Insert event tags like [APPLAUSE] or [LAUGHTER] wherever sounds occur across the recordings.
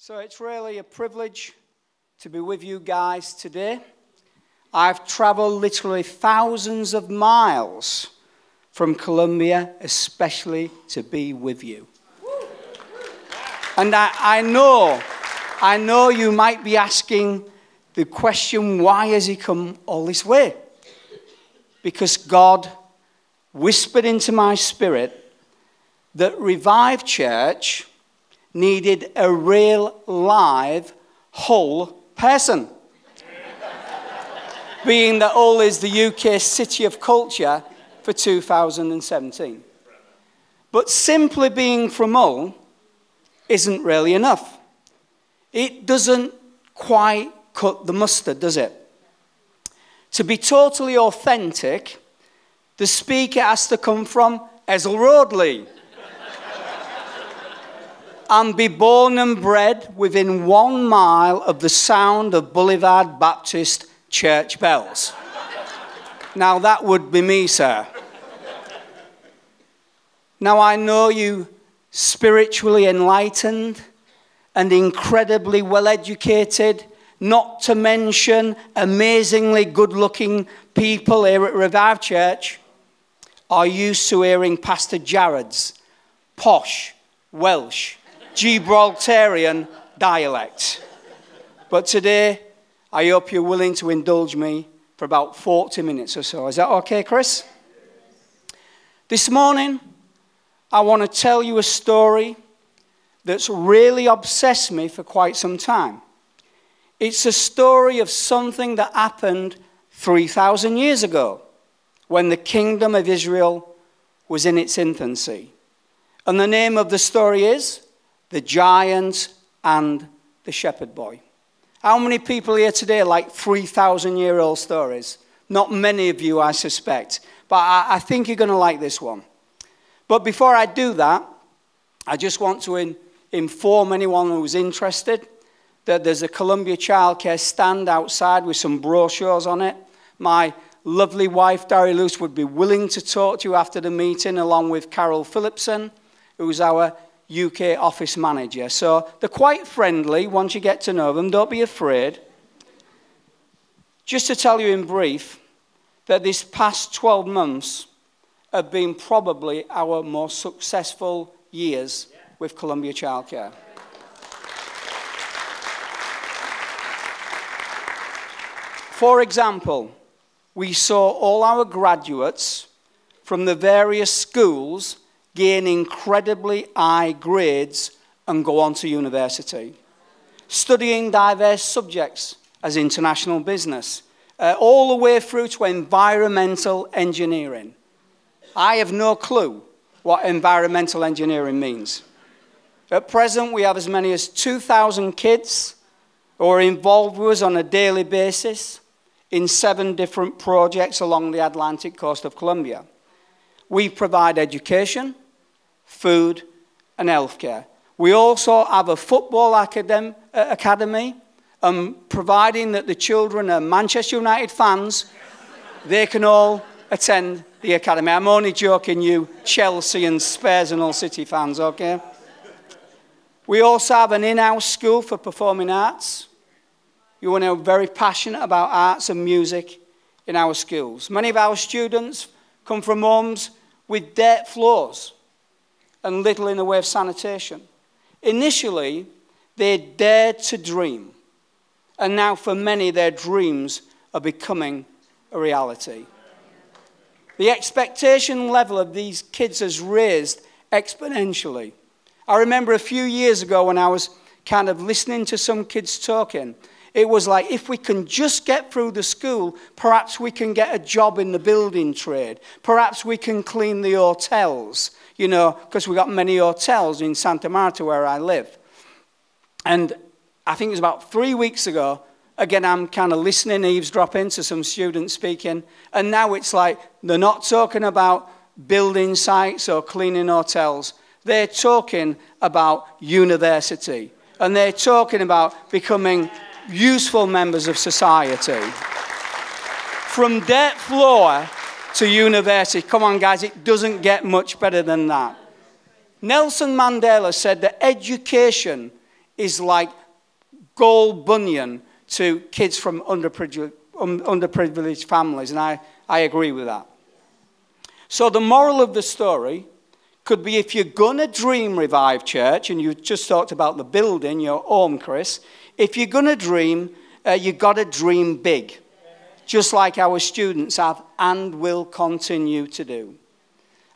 So it's really a privilege to be with you guys today. I've traveled literally thousands of miles from Colombia, especially to be with you. And I, I know, I know you might be asking the question why has he come all this way? Because God whispered into my spirit that Revive Church needed a real, live, whole person. [LAUGHS] Being that Hull is the UK City of Culture for 2017. But simply being from Hull isn't really enough. It doesn't quite cut the mustard, does it? To be totally authentic, the speaker has to come from Hessle Roadley and be born and bred within one mile of the sound of Boulevard Baptist church bells. now, that would be me, sir. Now, I know you spiritually enlightened and incredibly well educated, not to mention amazingly good looking people here at Revive Church, are used to hearing Pastor Jared's posh Welsh Gibraltarian dialect. But today, I hope you're willing to indulge me for about 40 minutes or so. Is that okay, Chris? This morning, I want to tell you a story that's really obsessed me for quite some time. It's a story of something that happened 3,000 years ago when the kingdom of Israel was in its infancy. And the name of the story is the giants, and the shepherd boy. How many people here today like 3,000 year old stories? Not many of you, I suspect, but I, I think you're going to like this one. But before I do that, I just want to in, inform anyone who's interested that there's a Columbia childcare stand outside with some brochures on it. My lovely wife, Dari Luce, would be willing to talk to you after the meeting, along with Carol Phillipson, who's our UK office manager. So they're quite friendly once you get to know them. Don't be afraid. Just to tell you in brief that this past 12 months have been probably our most successful years with Columbia Childcare. For example, we saw all our graduates from the various schools gain incredibly high grades, and go on to university. Studying diverse subjects as international business, uh, all the way through to environmental engineering. I have no clue what environmental engineering means. At present, we have as many as 2,000 kids who are involved with us on a daily basis in seven different projects along the Atlantic coast of Colombia. We provide education, food, and healthcare. We also have a football academ- uh, academy, um, providing that the children are Manchester United fans, they can all attend the academy. I'm only joking, you Chelsea and Spurs and all City fans, okay? We also have an in house school for performing arts. You are now very passionate about arts and music in our schools. Many of our students come from homes with dirt floors and little in the way of sanitation. Initially, they dared to dream, and now for many, their dreams are becoming a reality. The expectation level of these kids has raised exponentially. I remember a few years ago when I was kind of listening to some kids talking, it was like if we can just get through the school, perhaps we can get a job in the building trade. Perhaps we can clean the hotels you know, because we got many hotels in Santa Marta where I live. And I think it was about three weeks ago, again, I'm kind of listening, eavesdropping to some students speaking. And now it's like they're not talking about building sites or cleaning hotels. They're talking about university. And they're talking about becoming useful members of society. From dirt floor to university. Come on, guys, it doesn't get much better than that. Nelson Mandela said that education is like gold bunion to kids from underprivileged, um, families, and I, I agree with that. So, the moral of the story could be if you're going to dream Revive Church, and you just talked about the building, your home, Chris, if you're going to dream, uh, you've got to dream big, just like our students have and will continue to do.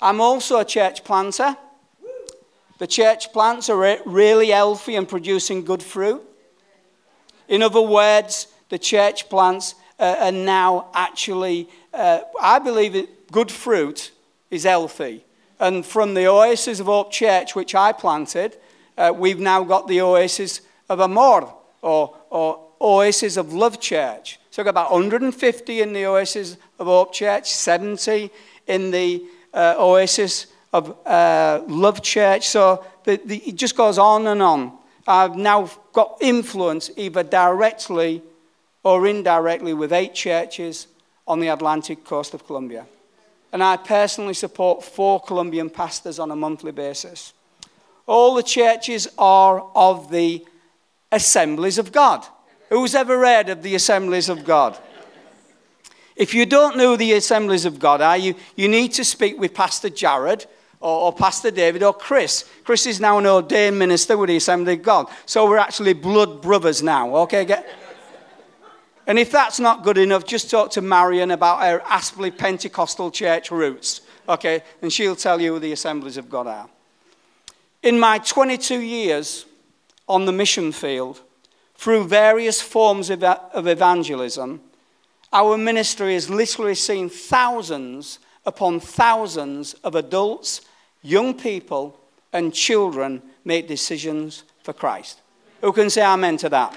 I'm also a church planter. The church plants are really healthy and producing good fruit. In other words, the church plants are now actually, uh, I believe it, good fruit is healthy. And from the Oasis of Hope Church, which I planted, uh, we've now got the Oasis of Amor, or, or Oasis of Love Church. So we've got about 150 in the Oasis of Hope Church, 70 in the uh, Oasis of uh, Love Church. So the, the, it just goes on and on. I've now got influence either directly or indirectly with eight churches on the Atlantic coast of Colombia. And I personally support four Colombian pastors on a monthly basis. All the churches are of the assemblies of God. Who's ever read of the assemblies of God? If you don't know the assemblies of God are, you, you need to speak with Pastor Jared or, or, Pastor David or Chris. Chris is now an ordained minister with the Assembly of God. So we're actually blood brothers now, okay? Get... And if that's not good enough, just talk to Marion about her Aspley Pentecostal church roots, okay? And she'll tell you who the Assemblies of God are. In my 22 years on the mission field, through various forms of evangelism, our ministry has literally seen thousands upon thousands of adults, young people, and children make decisions for Christ. Who can say amen to that?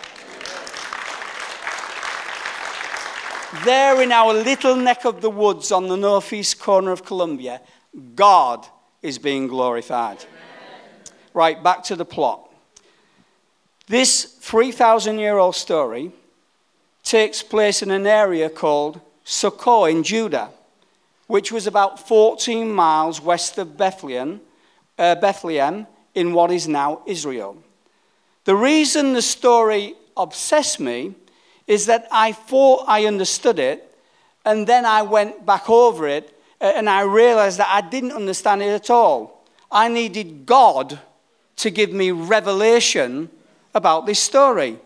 there in our little neck of the woods on the northeast corner of Colombia, God is being glorified. Amen. Right, back to the plot. This 3,000 year old story takes place in an area called Socoh in Judah, which was about 14 miles west of Bethlehem, uh, Bethlehem in what is now Israel. The reason the story obsessed me is that I thought I understood it, and then I went back over it, uh, and I realized that I didn't understand it at all. I needed God to give me revelation about this story.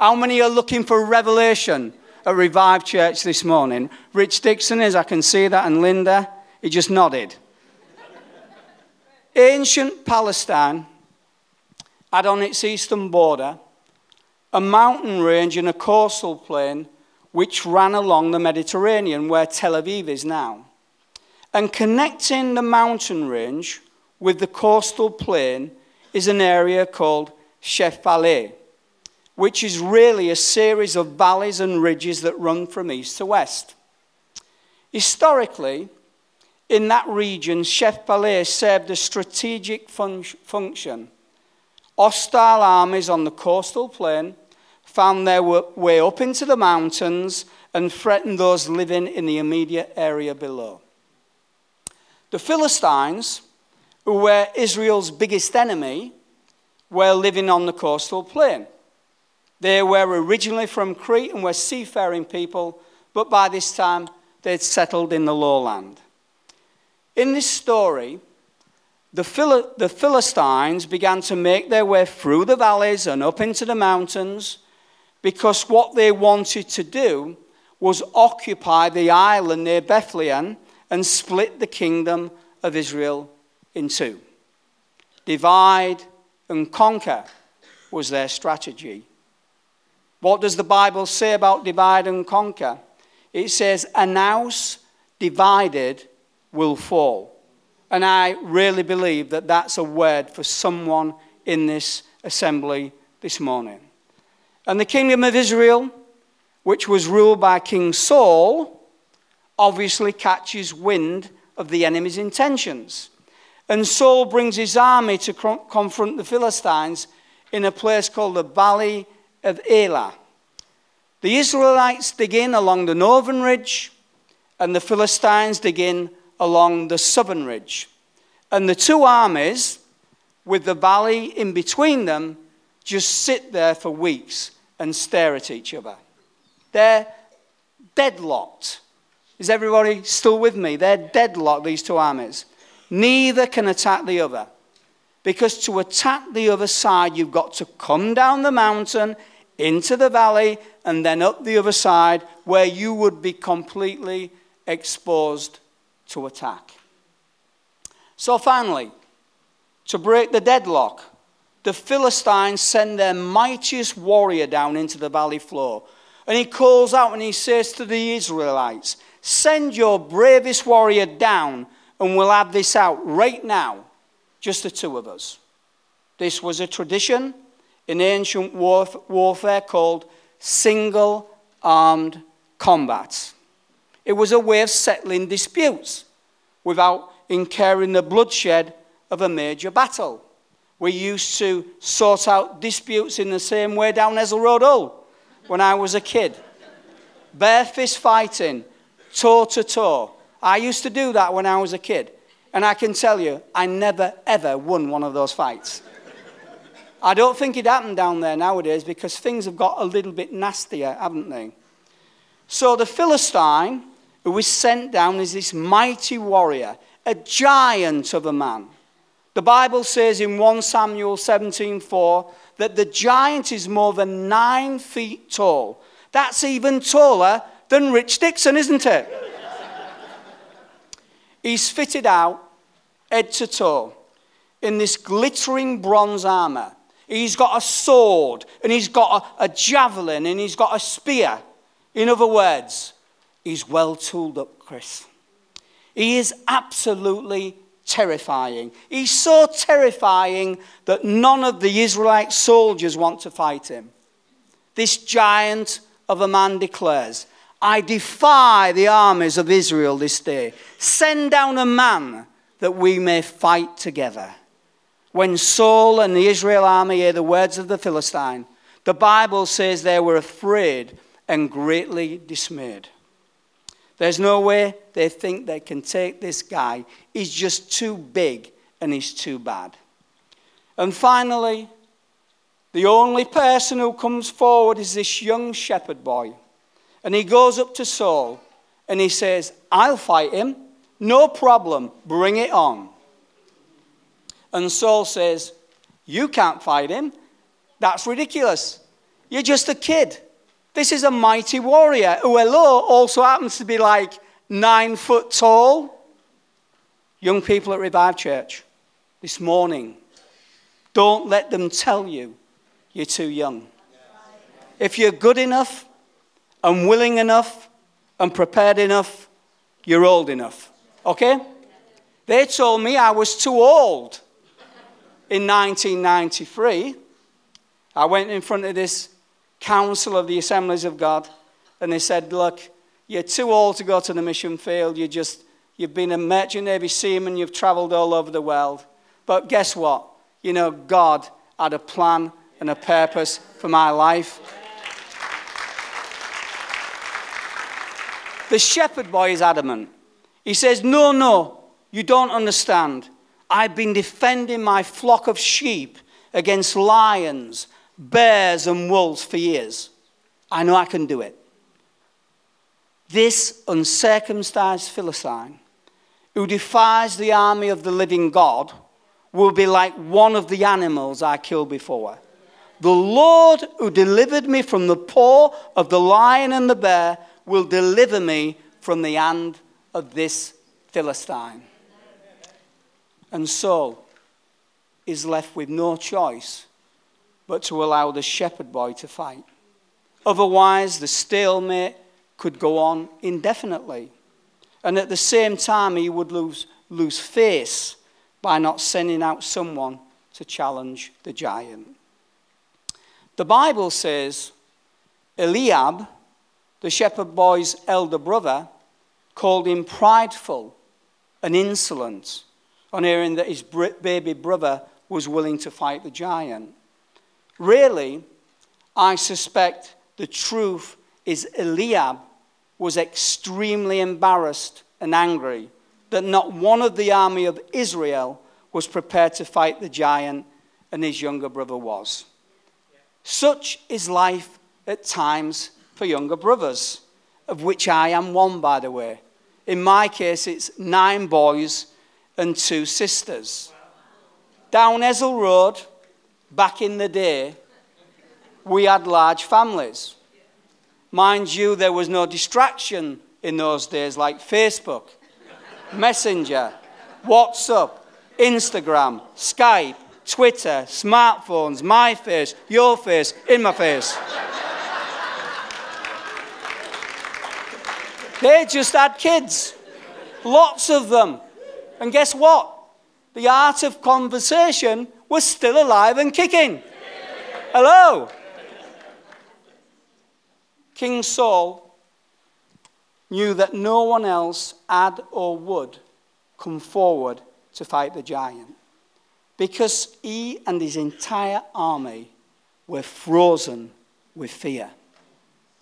How many are looking for revelation at Revive Church this morning? Rich Dixon is, I can see that, and Linda, he just nodded. Ancient Palestine had on its eastern border a mountain range and a coastal plain which ran along the Mediterranean, where Tel Aviv is now. And connecting the mountain range with the coastal plain is an area called Shephelah which is really a series of valleys and ridges that run from east to west. Historically, in that region, Shephelah served a strategic fun- function. Hostile armies on the coastal plain found their way up into the mountains and threatened those living in the immediate area below. The Philistines, who were Israel's biggest enemy, were living on the coastal plain. They were originally from Crete and were seafaring people, but by this time they'd settled in the lowland. In this story, the, Phil- the Philistines began to make their way through the valleys and up into the mountains because what they wanted to do was occupy the island near Bethlehem and split the kingdom of Israel in two. Divide and conquer was their strategy. What does the Bible say about divide and conquer? It says, "A house divided will fall. And I really believe that that's a word for someone in this assembly this morning. And the kingdom of Israel, which was ruled by King Saul, obviously catches wind of the enemy's intentions. And Saul brings his army to confront the Philistines in a place called the Valley of Elah. The Israelites dig in along the northern ridge, and the Philistines dig in along the southern ridge. And the two armies, with the valley in between them, just sit there for weeks and stare at each other. They're deadlocked. Is everybody still with me? They're deadlocked, these two armies. Neither can attack the other. Because to attack the other side, you've got to come down the mountain into the valley and then up the other side where you would be completely exposed to attack. So, finally, to break the deadlock, the Philistines send their mightiest warrior down into the valley floor. And he calls out and he says to the Israelites, Send your bravest warrior down and we'll have this out right now, just the two of us. This was a tradition in ancient warfare called single armed combat. It was a way of settling disputes without incurring the bloodshed of a major battle. We used to sort out disputes in the same way down Hessle Road Hull when I was a kid. Bare fist fighting, toe to toe. I used to do that when I was a kid. And I can tell you, I never, ever won one of those fights. I don't think it happened down there nowadays because things have got a little bit nastier, haven't they? So the Philistine, who was sent down, is this mighty warrior, a giant of a man. The Bible says in 1 Samuel 17:4 that the giant is more than nine feet tall. That's even taller than Rich Dixon, isn't it? He's fitted out head to toe in this glittering bronze armor. He's got a sword and he's got a, a javelin and he's got a spear. In other words, he's well tooled up, Chris. He is absolutely terrifying. He's so terrifying that none of the Israelite soldiers want to fight him. This giant of a man declares, I defy the armies of Israel this day. Send down a man that we may fight together. When Saul and the Israel army hear the words of the Philistine, the Bible says they were afraid and greatly dismayed. There's no way they think they can take this guy. He's just too big and he's too bad. And finally, the only person who comes forward is this young shepherd boy. And he goes up to Saul and he says, I'll fight him. No problem. Bring it on. And Saul says, You can't fight him. That's ridiculous. You're just a kid. This is a mighty warrior who, hello, also happens to be like nine foot tall. Young people at Revive Church this morning, don't let them tell you you're too young. If you're good enough and willing enough and prepared enough, you're old enough. Okay? They told me I was too old in 1993. I went in front of this council of the Assemblies of God, and they said, Look, you're too old to go to the mission field. You just, you've been a merchant Navy seaman, you've traveled all over the world. But guess what? You know, God had a plan and a purpose for my life. The shepherd boy is adamant. He says, No, no, you don't understand. I've been defending my flock of sheep against lions bears and wolves for years. I know I can do it. This uncircumcised Philistine, who defies the army of the living God, will be like one of the animals I killed before. The Lord who delivered me from the paw of the lion and the bear will deliver me from the hand of this Philistine. And Saul is left with no choice but to allow the shepherd boy to fight. Otherwise, the stalemate could go on indefinitely. And at the same time, he would lose, lose face by not sending out someone to challenge the giant. The Bible says Eliab, the shepherd boy's elder brother, called him prideful and insolent on hearing that his baby brother was willing to fight the giant. Really, I suspect the truth is Eliab was extremely embarrassed and angry that not one of the army of Israel was prepared to fight the giant and his younger brother was. Such is life at times for younger brothers, of which I am one, by the way. In my case, it's nine boys and two sisters. Down Hessle Road, back in the day, we had large families. Mind you, there was no distraction in those days like Facebook, [LAUGHS] Messenger, WhatsApp, Instagram, Skype, Twitter, smartphones, my face, your face, in my face. They just had kids, lots of them. And guess what? The art of conversation was still alive and kicking. Hello? King Saul knew that no one else had or would come forward to fight the giant because he and his entire army were frozen with fear.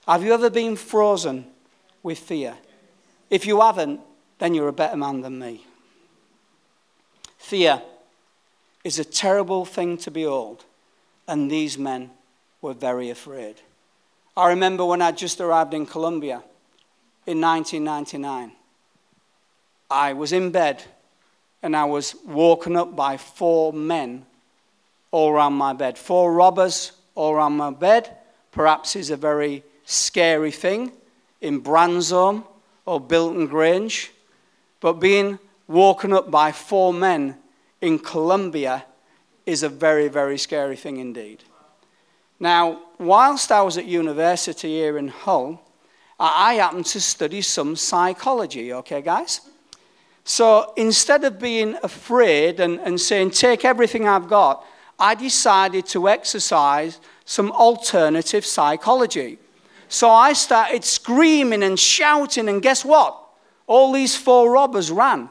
Have you ever been frozen with fear? If you haven't, then you're a better man than me. Fear is a terrible thing to behold, and these men were very afraid. I remember when I just arrived in Colombia in 1999. I was in bed and I was woken up by four men all around my bed. Four robbers all around my bed. Perhaps is a very scary thing in Bransholme or Bilton Grange. But being woken up by four men in Colombia is a very, very scary thing indeed. Now, whilst I was at university here in Hull, I happened to study some psychology, okay, guys? So instead of being afraid and, and saying, take everything I've got, I decided to exercise some alternative psychology. So I started screaming and shouting, and guess what? All these four robbers ran.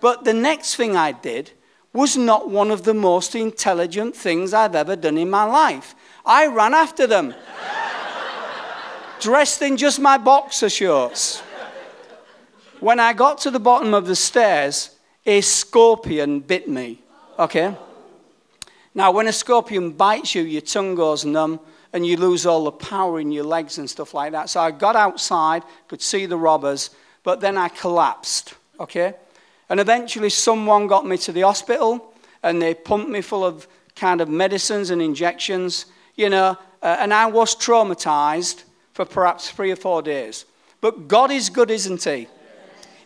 But the next thing I did was not one of the most intelligent things I've ever done in my life. I ran after them, dressed in just my boxer shorts. When I got to the bottom of the stairs, a scorpion bit me. Okay? Now, when a scorpion bites you, your tongue goes numb and you lose all the power in your legs and stuff like that. So I got outside, could see the robbers, but then I collapsed. Okay? And eventually, someone got me to the hospital and they pumped me full of kind of medicines and injections, you know, uh, and I was traumatized for perhaps three or four days. But God is good, isn't He?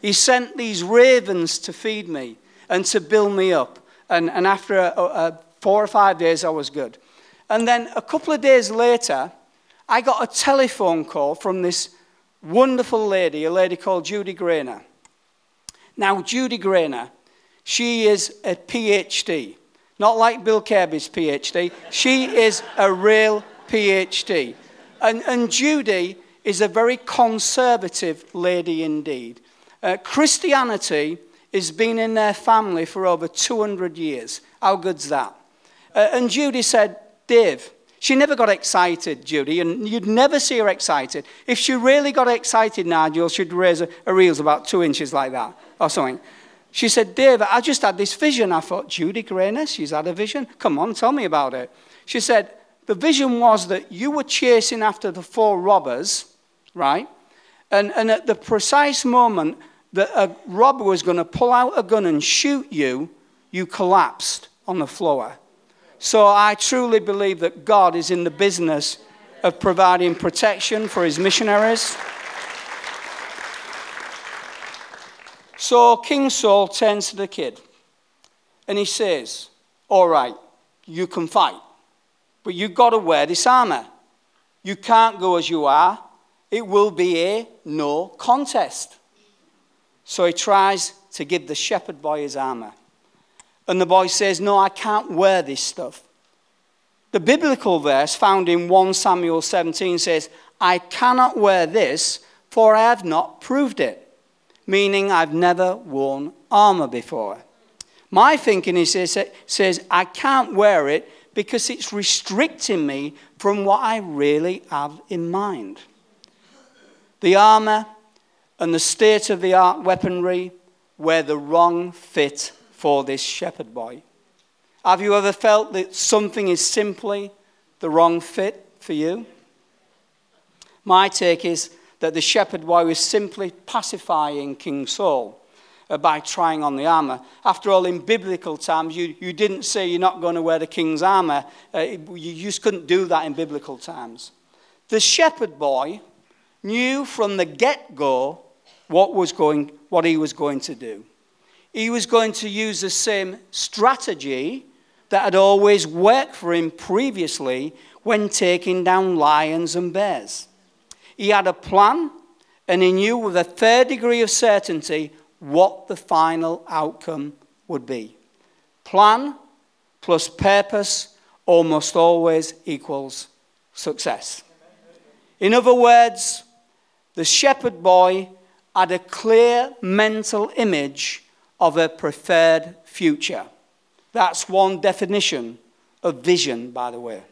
He sent these ravens to feed me and to build me up. And, and after a, a, four or five days, I was good. And then a couple of days later, I got a telephone call from this wonderful lady, a lady called Judy Grainer. Now, Judy Grainer, she is a PhD, not like Bill Kirby's PhD. She is a real PhD. And, and Judy is a very conservative lady indeed. Uh, Christianity has been in their family for over 200 years. How good's that? Uh, and Judy said, Dave, she never got excited, Judy, and you'd never see her excited. If she really got excited, Nigel, she'd raise her, heels about two inches like that or something. She said, Dave, I just had this vision. I thought, Judy Grainer, she's had a vision? Come on, tell me about it. She said, the vision was that you were chasing after the four robbers, right? And, and at the precise moment that a robber was going to pull out a gun and shoot you, you collapsed on the floor. So I truly believe that God is in the business of providing protection for his missionaries. So King Saul turns to the kid and he says, All right, you can fight, but you've got to wear this armor. You can't go as you are. It will be a no contest. So he tries to give the shepherd boy his armor. And the boy says, No, I can't wear this stuff. The biblical verse found in 1 Samuel 17 says, I cannot wear this, for I have not proved it. Meaning, I've never worn armor before. My thinking is, it says, I can't wear it because it's restricting me from what I really have in mind. The armor and the state of the art weaponry wear the wrong fit for this shepherd boy. Have you ever felt that something is simply the wrong fit for you? My take is that the shepherd boy was simply pacifying King Saul uh, by trying on the armor. After all, in biblical times, you, you didn't say you're not going to wear the king's armor. Uh, you just couldn't do that in biblical times. The shepherd boy knew from the get go what, was going, what he was going to do. He was going to use the same strategy that had always worked for him previously when taking down lions and bears. He had a plan, and he knew with a fair degree of certainty what the final outcome would be. Plan plus purpose almost always equals success. In other words, the shepherd boy had a clear mental image of a preferred future. That's one definition of vision, by the way.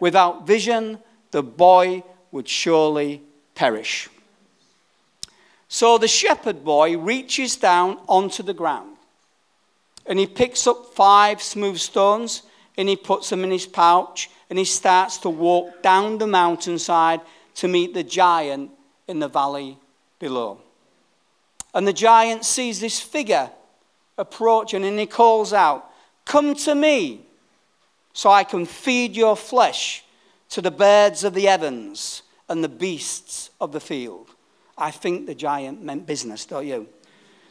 Without vision, the boy would surely perish. So the shepherd boy reaches down onto the ground and he picks up five smooth stones and he puts them in his pouch and he starts to walk down the mountainside to meet the giant in the valley below. And the giant sees this figure approaching and he calls out, Come to me so I can feed your flesh to the birds of the heavens and the beasts of the field. I think the giant meant business, don't you?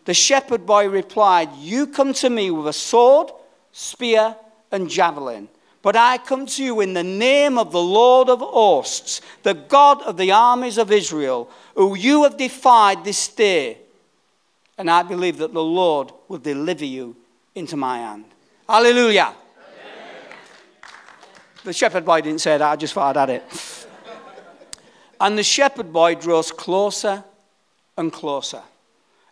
The shepherd boy replied, You come to me with a sword, spear, and javelin. But I come to you in the name of the Lord of hosts, the God of the armies of Israel, who you have defied this day. And I believe that the Lord will deliver you into my hand. Hallelujah. Amen. The shepherd boy didn't say that, I just thought I'd add it. and the shepherd boy draws closer and closer.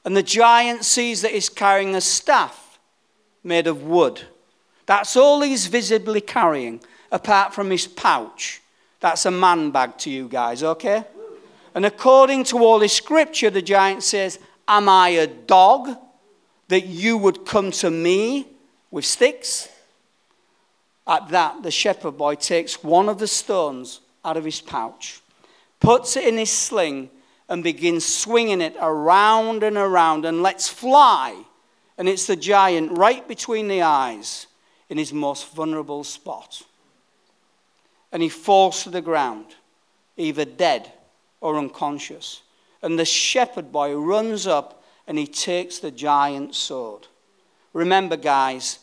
And the giant sees that he's carrying a staff made of wood. That's all he's visibly carrying, apart from his pouch. That's a man bag to you guys, okay? And according to all this scripture, the giant says, Am I a dog that you would come to me with sticks? At that, the shepherd boy takes one of the stones out of his pouch, puts it in his sling, and begins swinging it around and around and lets fly. And it's the giant right between the eyes in his most vulnerable spot. And he falls to the ground, either dead or unconscious. And the shepherd boy runs up and he takes the giant's sword. Remember, guys,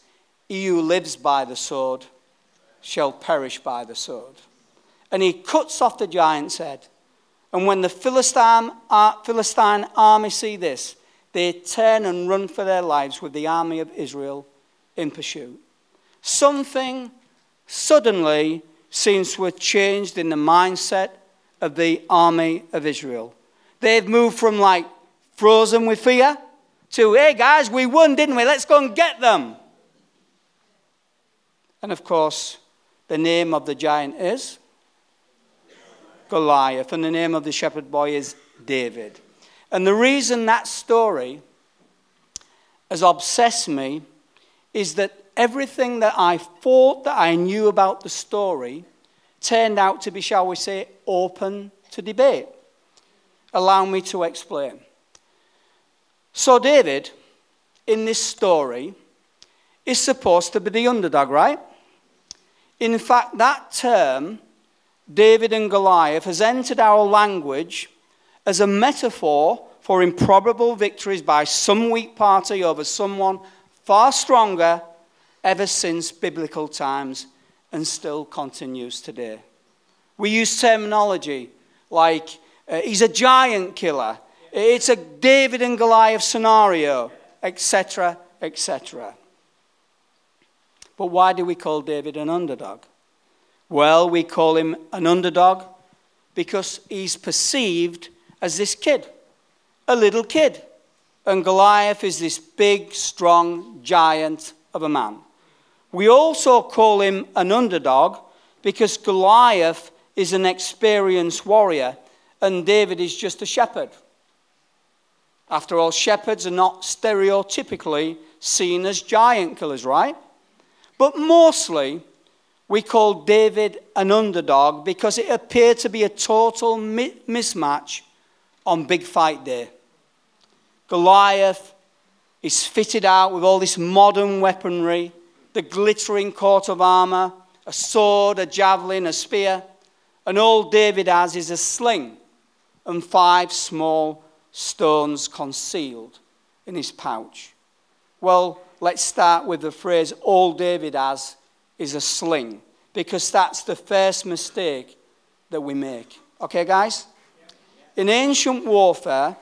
he who lives by the sword shall perish by the sword. And he cuts off the giant's head. And when the Philistine, uh, Philistine army see this, they turn and run for their lives with the army of Israel in pursuit something suddenly seems to have changed in the mindset of the army of Israel. They've moved from like frozen with fear to, hey guys, we won, didn't we? Let's go and get them. And of course, the name of the giant is Goliath, and the name of the shepherd boy is David. And the reason that story has obsessed me is that everything that I thought that I knew about the story turned out to be, shall we say, open to debate. Allow me to explain. So, David, in this story, is supposed to be the underdog, right? In fact, that term, David and Goliath, has entered our language as a metaphor for improbable victories by some weak party over someone far stronger ever since biblical times and still continues today. We use terminology like uh, he's a giant killer, it's a David and Goliath scenario, etc., etc. But why do we call David an underdog? Well, we call him an underdog because he's perceived as this kid, a little kid. And Goliath is this big, strong giant of a man. We also call him an underdog because Goliath is an experienced warrior and David is just a shepherd. After all, shepherds are not stereotypically seen as giant killers, right? But mostly, we called David an underdog because it appeared to be a total mi- mismatch on Big Fight Day. Goliath is fitted out with all this modern weaponry, the glittering coat of armor, a sword, a javelin, a spear, and all David has is a sling and five small stones concealed in his pouch. Well, let's start with the phrase all David has is a sling, because that's the first mistake that we make. Okay, guys? In ancient warfare,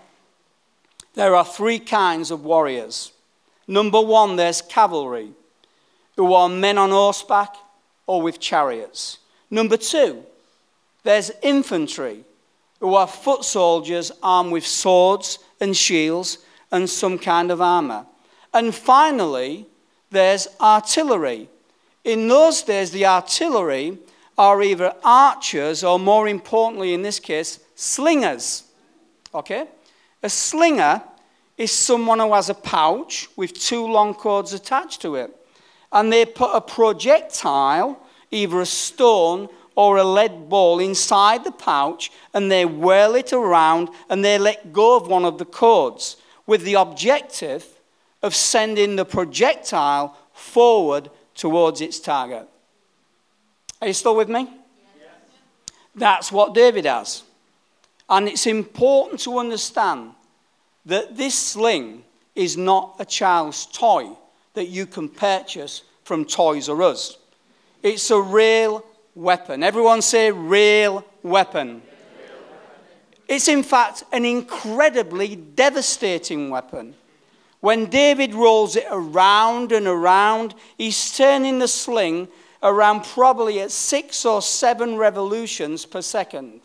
there are three kinds of warriors. Number one, there's cavalry, who are men on horseback or with chariots. Number two, there's infantry, who are foot soldiers armed with swords and shields and some kind of armor. And finally, there's artillery, in those days, the artillery are either archers or, more importantly, in this case, slingers. Okay? A slinger is someone who has a pouch with two long cords attached to it. And they put a projectile, either a stone or a lead ball, inside the pouch and they whirl it around and they let go of one of the cords with the objective of sending the projectile forward towards its target. Are you still with me? Yes. That's what David has. And it's important to understand that this sling is not a child's toy that you can purchase from Toys R Us. It's a real weapon. Everyone say real weapon. It's in fact an incredibly devastating weapon. When David rolls it around and around, he's turning the sling around probably at six or seven revolutions per second.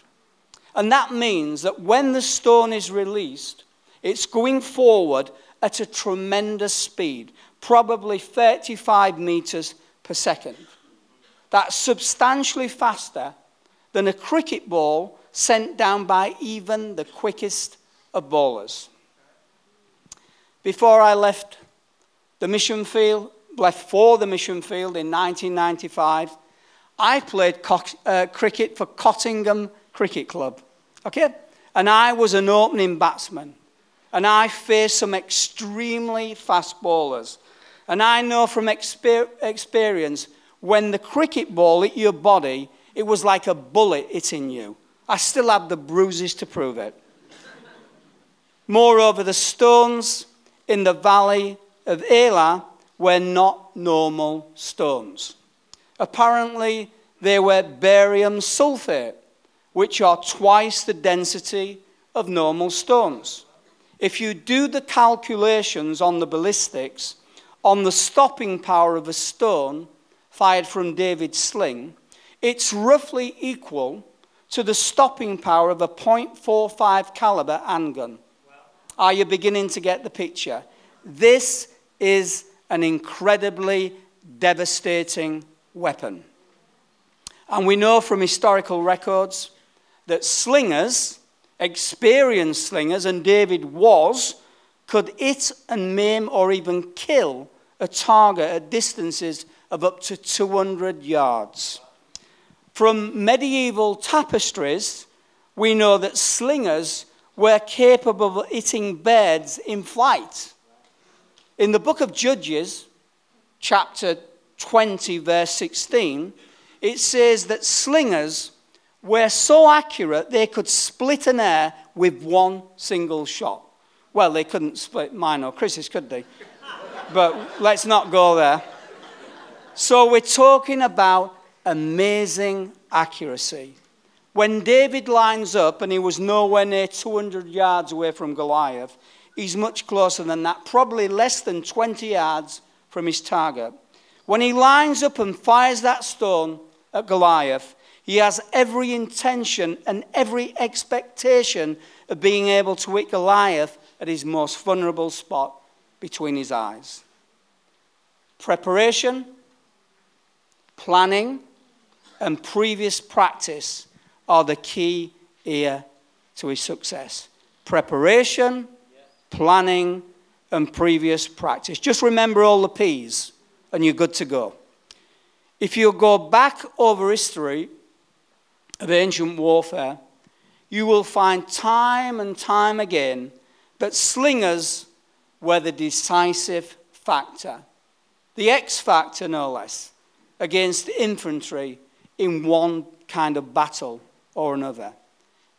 And that means that when the stone is released, it's going forward at a tremendous speed, probably 35 meters per second. That's substantially faster than a cricket ball sent down by even the quickest of bowlers. Before I left the mission field, left for the mission field in 1995, I played co- uh, cricket for Cottingham Cricket Club. Okay? And I was an opening batsman. And I faced some extremely fast bowlers. And I know from exper- experience when the cricket ball hit your body, it was like a bullet hitting you. I still have the bruises to prove it. Moreover, the stones in the valley of Elah were not normal stones. Apparently, they were barium sulfate, which are twice the density of normal stones. If you do the calculations on the ballistics, on the stopping power of a stone fired from David's sling, it's roughly equal to the stopping power of a .45 caliber handgun. Are you beginning to get the picture? This is an incredibly devastating weapon. And we know from historical records that slingers, experienced slingers, and David was, could hit and maim or even kill a target at distances of up to 200 yards. From medieval tapestries, we know that slingers were capable of hitting birds in flight. In the book of Judges, chapter 20, verse 16, it says that slingers were so accurate they could split an air with one single shot. Well, they couldn't split mine or Chris's, could they? but let's not go there. So we're talking about amazing accuracy. When David lines up and he was nowhere near 200 yards away from Goliath, he's much closer than that, probably less than 20 yards from his target. When he lines up and fires that stone at Goliath, he has every intention and every expectation of being able to hit Goliath at his most vulnerable spot between his eyes. Preparation, planning, and previous practice are the key here to his success. Preparation, planning, and previous practice. Just remember all the P's, and you're good to go. If you go back over history of ancient warfare, you will find time and time again that slingers were the decisive factor, the X factor, no less, against infantry in one kind of battle or another.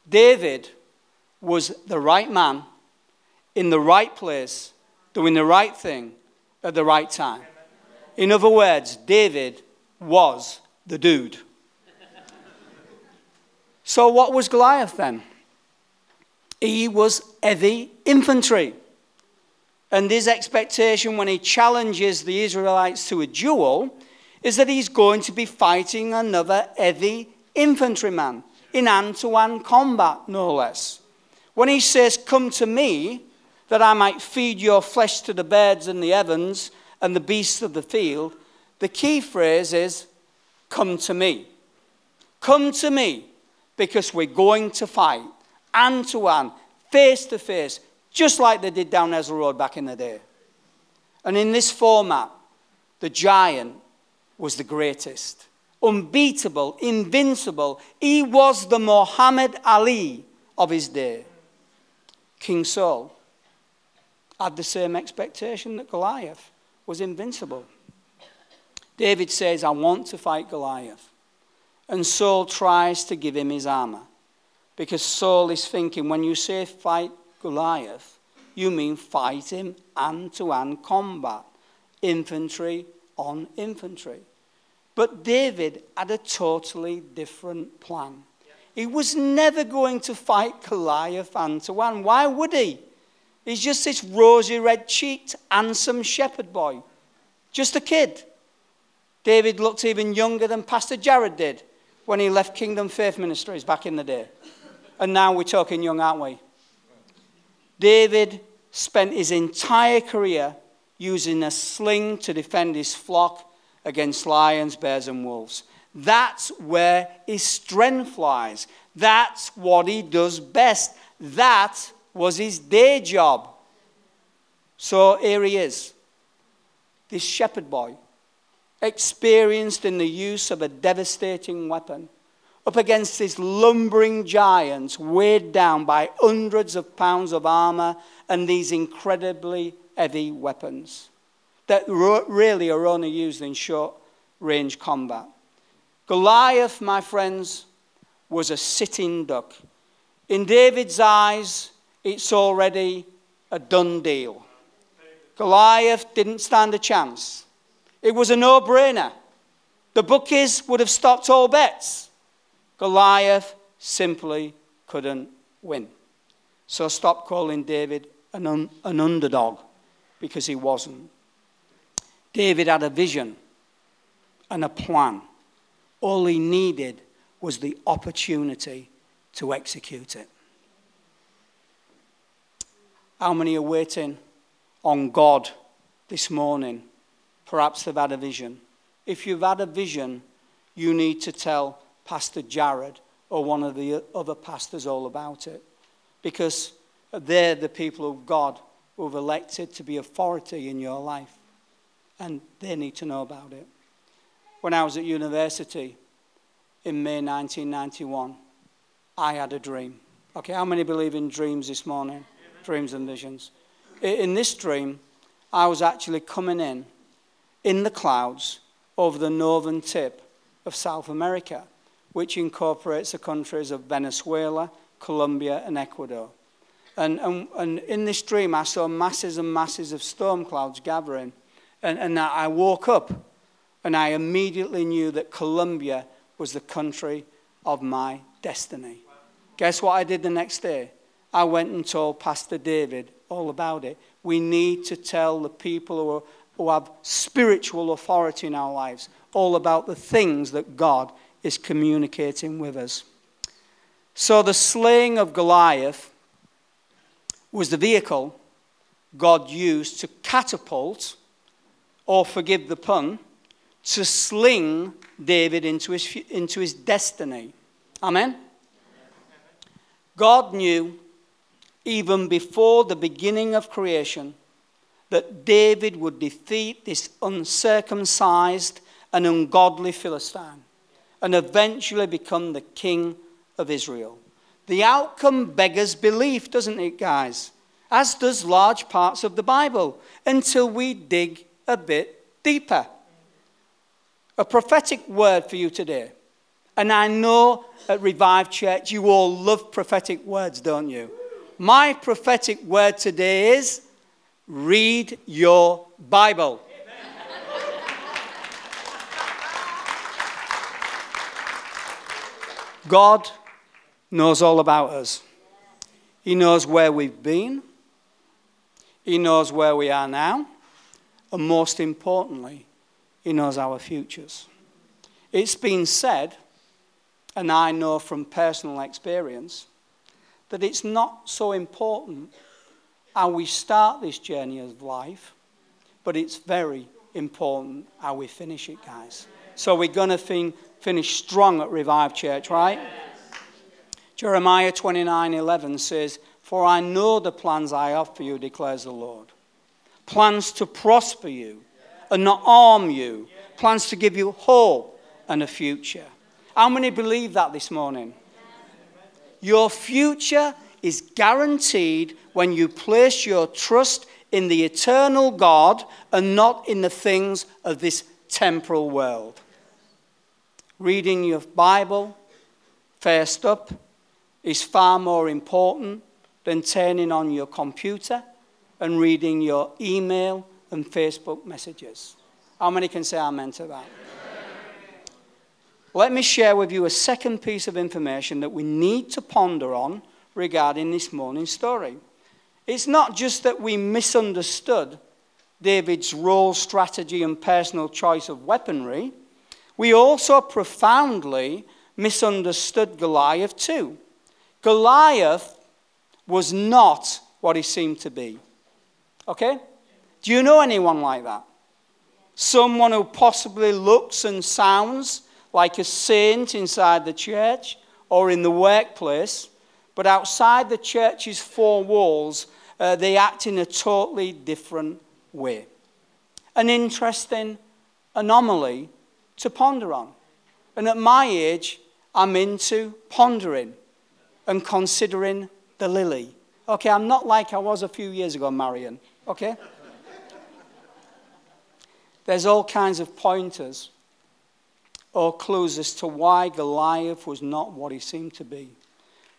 David was the right man in the right place, doing the right thing at the right time. In other words, David was the dude. so, what was Goliath then? He was heavy infantry. And his expectation when he challenges the Israelites to a duel is that he's going to be fighting another heavy infantryman in hand to hand combat, no less. When he says, Come to me, that I might feed your flesh to the birds and the heavens and the beasts of the field, the key phrase is, Come to me. Come to me because we're going to fight hand to hand, face to face, just like they did down Ezra Road back in the day. And in this format, the giant was the greatest, unbeatable, invincible. He was the Muhammad Ali of his day. King Saul had the same expectation that Goliath was invincible. David says, I want to fight Goliath. And Saul tries to give him his armor. Because Saul is thinking, when you say fight Goliath, you mean fight him hand to hand combat, infantry on infantry. But David had a totally different plan. He was never going to fight Goliath hand to hand. Why would he? He's just this rosy red cheeked, handsome shepherd boy. Just a kid. David looked even younger than Pastor Jared did when he left Kingdom Faith Ministries back in the day. And now we're talking young, aren't we? David spent his entire career using a sling to defend his flock against lions, bears, and wolves. That's where his strength lies. That's what he does best. That was his day job. So here he is, this shepherd boy, experienced in the use of a devastating weapon, up against this lumbering giants weighed down by hundreds of pounds of armor and these incredibly heavy weapons that really are only used in short range combat. Goliath, my friends, was a sitting duck. In David's eyes, it's already a done deal. Goliath didn't stand a chance. It was a no brainer. The bookies would have stopped all bets. Goliath simply couldn't win. So stop calling David an, un- an underdog because he wasn't. David had a vision and a plan. All he needed was the opportunity to execute it. How many are waiting on God this morning? Perhaps they've had a vision. If you've had a vision, you need to tell Pastor Jared or one of the other pastors all about it. Because they're the people of God who have elected to be authority in your life. And they need to know about it. When I was at university in May 1991, I had a dream. Okay, how many believe in dreams this morning? dreams and visions. In this dream, I was actually coming in in the clouds over the northern tip of South America, which incorporates the countries of Venezuela, Colombia, and Ecuador. And, and, and in this dream, I saw masses and masses of storm clouds gathering. And, and I woke up and I immediately knew that Colombia was the country of my destiny. Guess what I did the next day? I went and told Pastor David all about it. We need to tell the people who, are, who have spiritual authority in our lives all about the things that God is communicating with us. So, the slaying of Goliath was the vehicle God used to catapult, or forgive the pun, to sling David into his, into his destiny. Amen? God knew even before the beginning of creation, that David would defeat this uncircumcised and ungodly Philistine and eventually become the king of Israel. The outcome beggars belief, doesn't it, guys? As does large parts of the Bible, until we dig a bit deeper. A prophetic word for you today. And I know at Revive Church you all love prophetic words, don't you? My prophetic word today is read your Bible. God knows all about us. He knows where we've been. He knows where we are now. And most importantly, He knows our futures. It's been said, and I know from personal experience, that it's not so important how we start this journey of life, but it's very important how we finish it, guys. So we're going to fin- finish strong at Revive Church, right? Jeremiah 29 11 says, For I know the plans I have for you, declares the Lord. Plans to prosper you and not harm you, plans to give you hope and a future. How many believe that this morning? Your future is guaranteed when you place your trust in the eternal God and not in the things of this temporal world reading your Bible first up is far more important than turning on your computer and reading your email and Facebook messages. How many can say amen to that? Let me share with you a second piece of information that we need to ponder on regarding this morning's story. It's not just that we misunderstood David's role, strategy, and personal choice of weaponry we also profoundly misunderstood Goliath too. Goliath was not what he seemed to be. Okay? Do you know anyone like that? Someone who possibly looks and sounds like a saint inside the church or in the workplace, but outside the church's four walls, uh, they act in a totally different way. An interesting anomaly to ponder on. And at my age, I'm into pondering and considering the lily. Okay, I'm not like I was a few years ago, Marion. Okay? There's all kinds of pointers or clues as to why Goliath was not what he seemed to be.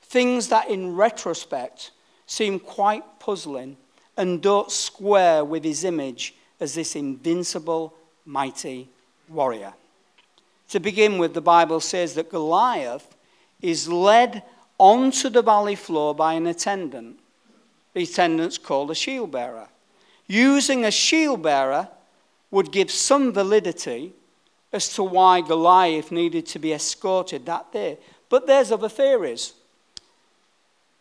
Things that in retrospect seem quite puzzling and don't square with his image as this invincible, mighty warrior. To begin with, the Bible says that Goliath is led onto the valley floor by an attendant. The attendant's called a shield bearer. Using a shield bearer would give some validity as to why Goliath needed to be escorted that day. But there's other theories.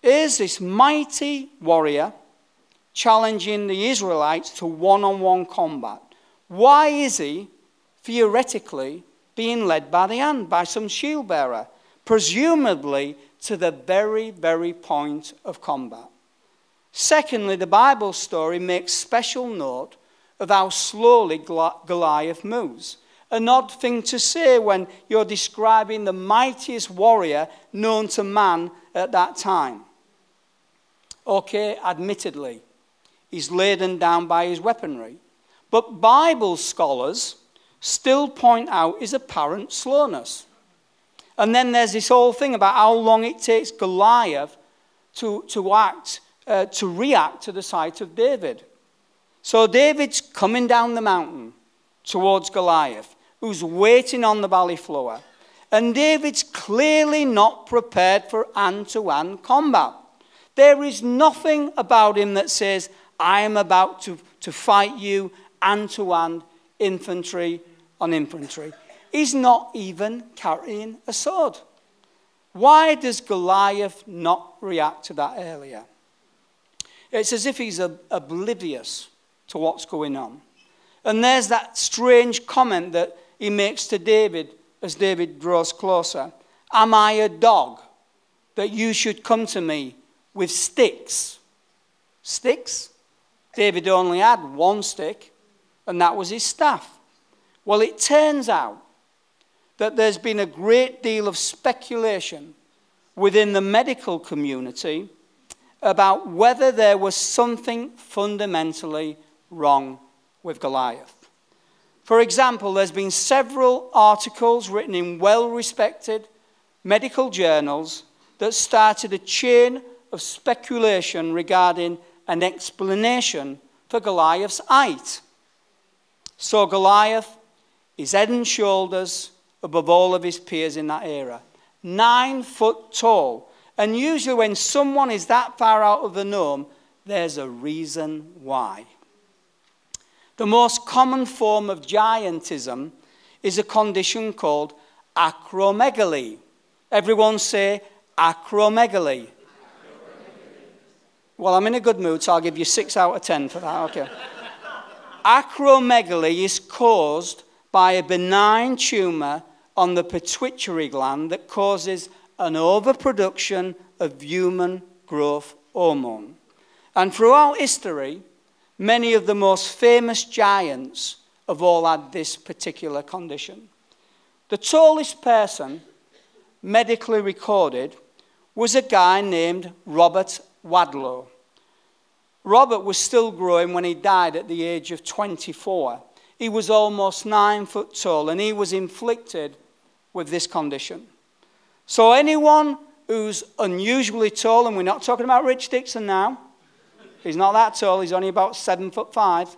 Is this mighty warrior challenging the Israelites to one on one combat? Why is he, theoretically, being led by the hand, by some shield bearer, presumably to the very, very point of combat. Secondly, the Bible story makes special note of how slowly Goliath moves. An odd thing to say when you're describing the mightiest warrior known to man at that time. Okay, admittedly, he's laden down by his weaponry. But Bible scholars still point out his apparent slowness. And then there's this whole thing about how long it takes Goliath to, to act, uh, to react to the sight of David. So David's coming down the mountain towards Goliath, who's waiting on the valley floor. And David's clearly not prepared for hand to hand combat. There is nothing about him that says, I am about to, to fight you hand to hand, infantry on infantry. He's not even carrying a sword. Why does Goliath not react to that earlier? It's as if he's oblivious to what's going on. And there's that strange comment that he makes to David as David draws closer Am I a dog that you should come to me with sticks? Sticks? David only had one stick, and that was his staff. Well, it turns out that there's been a great deal of speculation within the medical community about whether there was something fundamentally wrong with Goliath. For example, there's been several articles written in well respected medical journals that started a chain of speculation regarding an explanation for Goliath's height. So Goliath is head and shoulders above all of his peers in that era. Nine foot tall. And usually, when someone is that far out of the norm, there's a reason why. The most common form of giantism is a condition called acromegaly. Everyone say acromegaly. Well, I'm in a good mood, so I'll give you six out of ten for that. Okay. acromegaly is caused by a benign tumor on the pituitary gland that causes an overproduction of human growth hormone. And throughout history, many of the most famous giants have all had this particular condition. The tallest person medically recorded was a guy named Robert Wadlow. Robert was still growing when he died at the age of 24. He was almost nine foot tall and he was inflicted with this condition. So, anyone who's unusually tall, and we're not talking about Rich Dixon now, he's not that tall, he's only about seven foot five.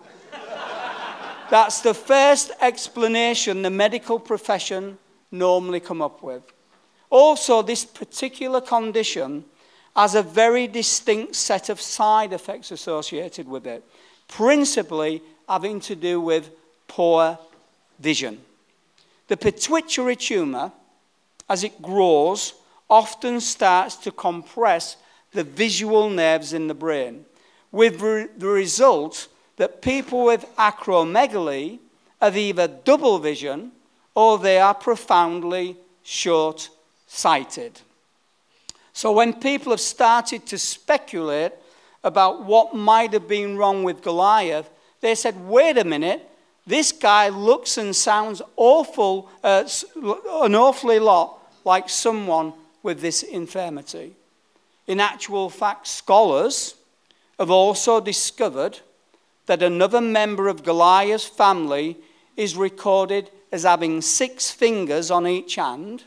[LAUGHS] That's the first explanation the medical profession normally come up with. Also, this particular condition has a very distinct set of side effects associated with it, principally having to do with poor vision. The pituitary tumor, as it grows, often starts to compress the visual nerves in the brain, with re- the result that people with acromegaly have either double vision or they are profoundly short sighted. So, when people have started to speculate about what might have been wrong with Goliath, they said, wait a minute, this guy looks and sounds awful, uh, an awfully lot like someone with this infirmity. In actual fact, scholars have also discovered that another member of Goliath's family is recorded as having six fingers on each hand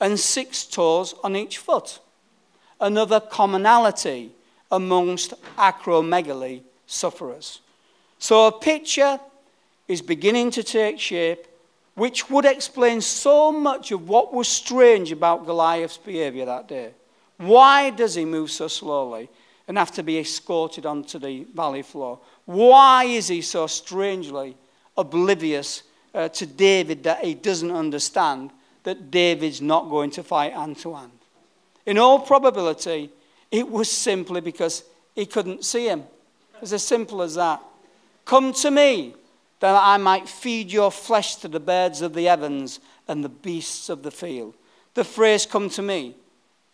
and six toes on each foot. Another commonality amongst acromegaly sufferers. So a picture is beginning to take shape, which would explain so much of what was strange about Goliath's behavior that day. Why does he move so slowly and have to be escorted onto the valley floor? Why is he so strangely oblivious uh, to David that he doesn't understand that David's not going to fight hand to hand? In all probability, it was simply because he couldn't see him. It's as simple as that. Come to me, that I might feed your flesh to the birds of the heavens and the beasts of the field. The phrase, come to me,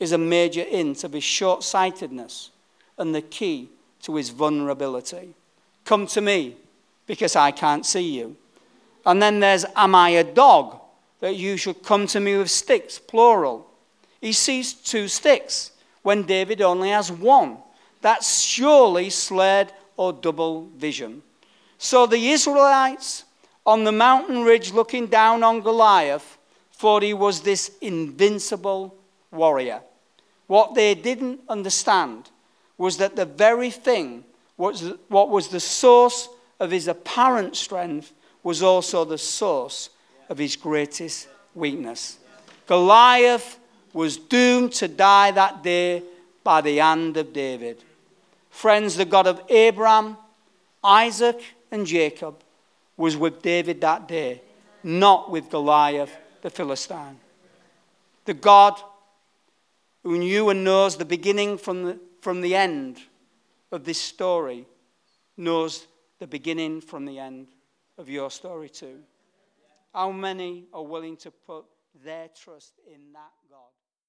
is a major hint of his short sightedness and the key to his vulnerability. Come to me because I can't see you. And then there's, Am I a dog that you should come to me with sticks, plural? He sees two sticks when David only has one. That's surely slurred or double vision. So the Israelites on the mountain ridge looking down on Goliath thought he was this invincible warrior. What they didn't understand was that the very thing, was, what was the source of his apparent strength, was also the source of his greatest weakness. Goliath was doomed to die that day by the hand of David. Friends, the God of Abraham, Isaac, and Jacob was with David that day, not with Goliath the Philistine. The God who knew and knows the beginning from the, from the end of this story knows the beginning from the end of your story too. How many are willing to put their trust in that God?